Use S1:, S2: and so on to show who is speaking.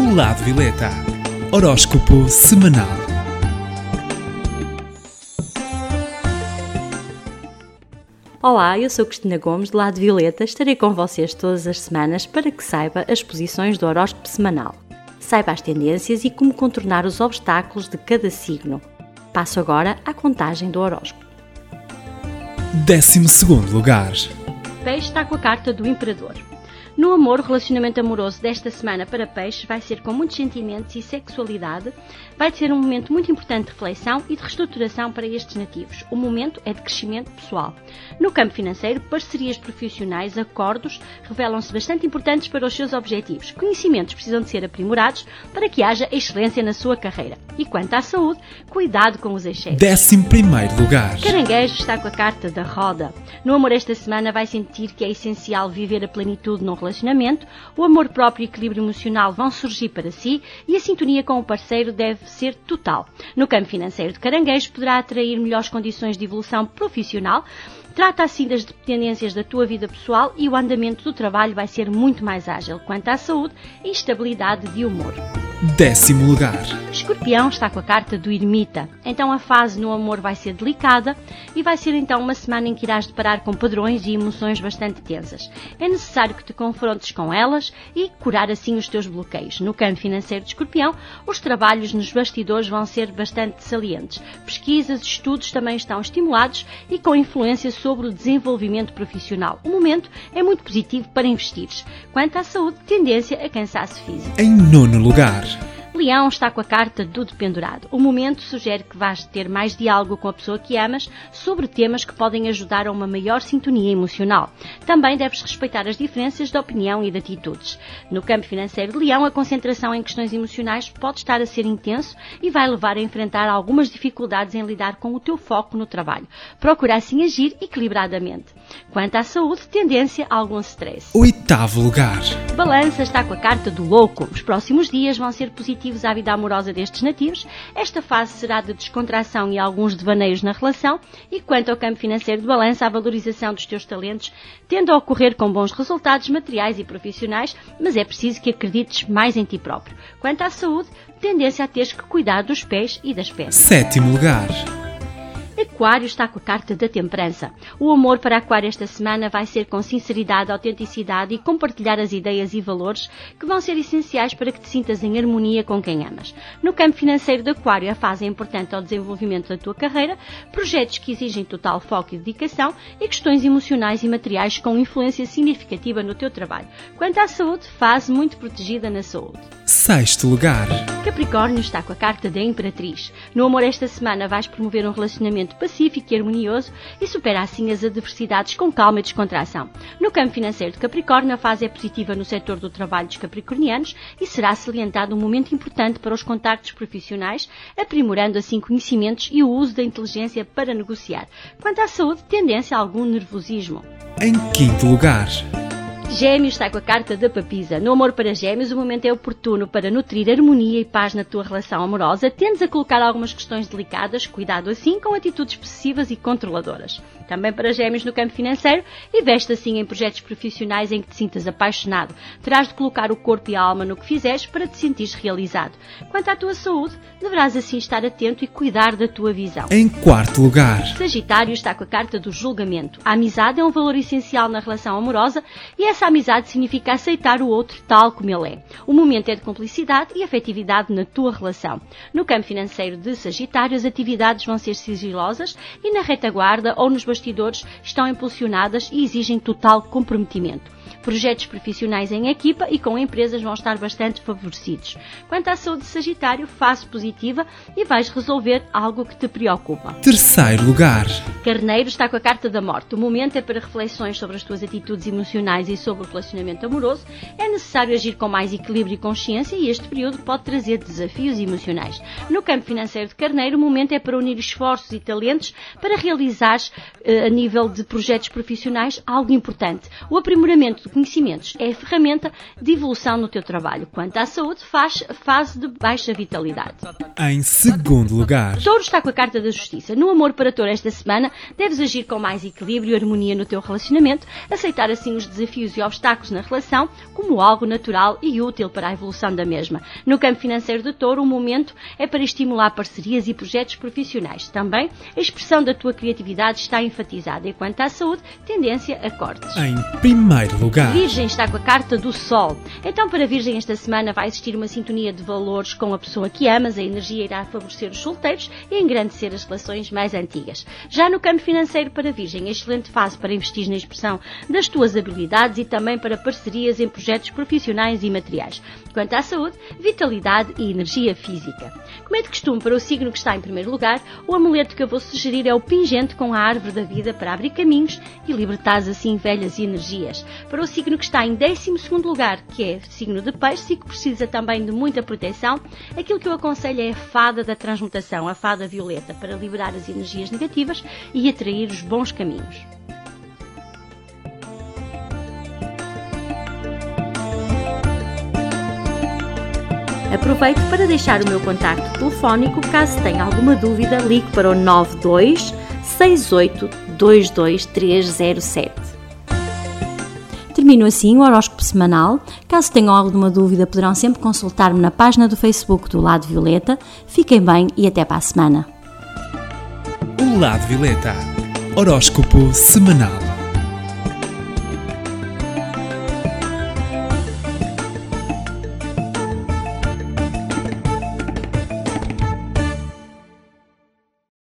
S1: O Lado Violeta. Horóscopo semanal.
S2: Olá, eu sou Cristina Gomes, do Lado Violeta. Estarei com vocês todas as semanas para que saiba as posições do horóscopo semanal. Saiba as tendências e como contornar os obstáculos de cada signo. Passo agora à contagem do horóscopo.
S1: 12 lugar.
S2: Peixe está com a carta do Imperador. No amor, o relacionamento amoroso desta semana para peixes vai ser com muitos sentimentos e sexualidade. Vai ser um momento muito importante de reflexão e de reestruturação para estes nativos. O momento é de crescimento pessoal. No campo financeiro, parcerias profissionais, acordos, revelam-se bastante importantes para os seus objetivos. Conhecimentos precisam de ser aprimorados para que haja excelência na sua carreira. E quanto à saúde, cuidado com os excessos.
S1: 11 lugar.
S2: Caranguejo está com a carta da roda. No amor esta semana vai sentir que é essencial viver a plenitude num relacionamento relacionamento, o amor próprio e equilíbrio emocional vão surgir para si e a sintonia com o parceiro deve ser total. No campo financeiro de caranguejo, poderá atrair melhores condições de evolução profissional, Trata assim das dependências da tua vida pessoal e o andamento do trabalho vai ser muito mais ágil. Quanto à saúde e estabilidade de humor.
S1: Décimo lugar.
S2: Escorpião está com a carta do ermita. Então a fase no amor vai ser delicada e vai ser então uma semana em que irás deparar com padrões e emoções bastante tensas. É necessário que te confrontes com elas e curar assim os teus bloqueios. No campo financeiro de Escorpião, os trabalhos nos bastidores vão ser bastante salientes. Pesquisas, estudos também estão estimulados e com influência sobre o desenvolvimento profissional. O momento é muito positivo para investires. Quanto à saúde, tendência a cansaço físico.
S1: Em nono lugar.
S2: Leão está com a carta do dependurado. O momento sugere que vais ter mais diálogo com a pessoa que amas sobre temas que podem ajudar a uma maior sintonia emocional. Também deves respeitar as diferenças de opinião e de atitudes. No campo financeiro de Leão, a concentração em questões emocionais pode estar a ser intenso e vai levar a enfrentar algumas dificuldades em lidar com o teu foco no trabalho. Procura assim agir equilibradamente. Quanto à saúde, tendência a algum stress.
S1: Oitavo lugar.
S2: Balança está com a carta do louco. Os próximos dias vão ser positivos positivos à vida amorosa destes nativos. Esta fase será de descontração e alguns devaneios na relação. E quanto ao campo financeiro de balança, a valorização dos teus talentos tende a ocorrer com bons resultados materiais e profissionais, mas é preciso que acredites mais em ti próprio. Quanto à saúde, tendência a teres que cuidar dos pés e das pernas.
S1: Sétimo lugar.
S2: Aquário está com a carta da temperança. O amor para Aquário esta semana vai ser com sinceridade, autenticidade e compartilhar as ideias e valores que vão ser essenciais para que te sintas em harmonia com quem amas. No campo financeiro de Aquário, a fase é importante ao desenvolvimento da tua carreira, projetos que exigem total foco e dedicação e questões emocionais e materiais com influência significativa no teu trabalho. Quanto à saúde, fase muito protegida na saúde.
S1: Sexto lugar.
S2: Capricórnio está com a carta da Imperatriz. No amor esta semana vais promover um relacionamento pacífico e harmonioso e supera assim as adversidades com calma e descontração. No campo financeiro de Capricórnio, a fase é positiva no setor do trabalho dos capricornianos e será salientado um momento importante para os contactos profissionais, aprimorando assim conhecimentos e o uso da inteligência para negociar. Quanto à saúde, tendência a algum nervosismo.
S1: Em quinto lugar.
S2: Gêmeos está com a carta da papisa. No amor para gêmeos, o momento é oportuno para nutrir harmonia e paz na tua relação amorosa. Tendes a colocar algumas questões delicadas, cuidado assim, com atitudes possessivas e controladoras. Também para gêmeos no campo financeiro, investe assim em projetos profissionais em que te sintas apaixonado. Terás de colocar o corpo e a alma no que fizeres para te sentires realizado. Quanto à tua saúde, deverás assim estar atento e cuidar da tua visão.
S1: Em quarto lugar.
S2: Sagitário está com a carta do julgamento. A amizade é um valor essencial na relação amorosa e essa essa amizade significa aceitar o outro tal como ele é. O momento é de cumplicidade e afetividade na tua relação. No campo financeiro de Sagitário, as atividades vão ser sigilosas e na retaguarda ou nos bastidores estão impulsionadas e exigem total comprometimento. Projetos profissionais em equipa e com empresas vão estar bastante favorecidos. Quanto à saúde de Sagitário, fase positiva e vais resolver algo que te preocupa.
S1: Terceiro lugar.
S2: Carneiro está com a carta da morte. O momento é para reflexões sobre as tuas atitudes emocionais e sobre o relacionamento amoroso. É necessário agir com mais equilíbrio e consciência e este período pode trazer desafios emocionais. No campo financeiro de Carneiro, o momento é para unir esforços e talentos para realizar, eh, a nível de projetos profissionais, algo importante. O aprimoramento conhecimentos. É a ferramenta de evolução no teu trabalho. Quanto à saúde, faz fase de baixa vitalidade.
S1: Em segundo lugar,
S2: Touro está com a carta da justiça. No amor para Touro esta semana, deves agir com mais equilíbrio e harmonia no teu relacionamento, aceitar assim os desafios e obstáculos na relação como algo natural e útil para a evolução da mesma. No campo financeiro de Touro, o momento é para estimular parcerias e projetos profissionais. Também a expressão da tua criatividade está enfatizada. E quanto à saúde, tendência a cortes.
S1: em primeiro lugar,
S2: Virgem está com a carta do Sol. Então, para Virgem, esta semana vai existir uma sintonia de valores com a pessoa que amas. A energia irá favorecer os solteiros e engrandecer as relações mais antigas. Já no campo financeiro, para Virgem, excelente fase para investir na expressão das tuas habilidades e também para parcerias em projetos profissionais e materiais. Quanto à saúde, vitalidade e energia física. Como é de costume para o signo que está em primeiro lugar, o amuleto que eu vou sugerir é o pingente com a árvore da vida para abrir caminhos e libertar assim velhas energias. Para o signo que está em 12 lugar, que é signo de peixe e que precisa também de muita proteção, aquilo que eu aconselho é a fada da transmutação, a fada violeta, para liberar as energias negativas e atrair os bons caminhos. Aproveito para deixar o meu contacto telefónico caso tenha alguma dúvida, ligue para o 92 68 22307. Termino assim o horóscopo semanal. Caso tenham alguma dúvida, poderão sempre consultar-me na página do Facebook do Lado Violeta. Fiquem bem e até para a semana.
S1: o lado violeta. Horóscopo semanal.